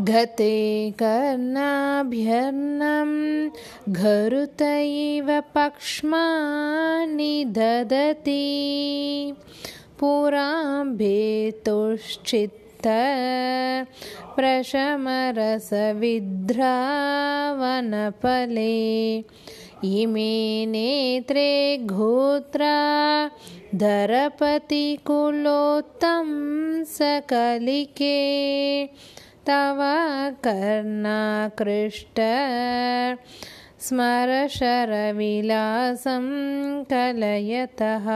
गते कर्णाभ्यर्णं घरुतैव पक्ष्मानि ददति। पुराम्भेतुश्चित्त प्रशमरसविध्रावनफले इमे नेत्रे घोत्रा धरपतिकुलोत्तं सकलिके तव कर्णाकृष्ट। स्मरशरविलासं कलयतः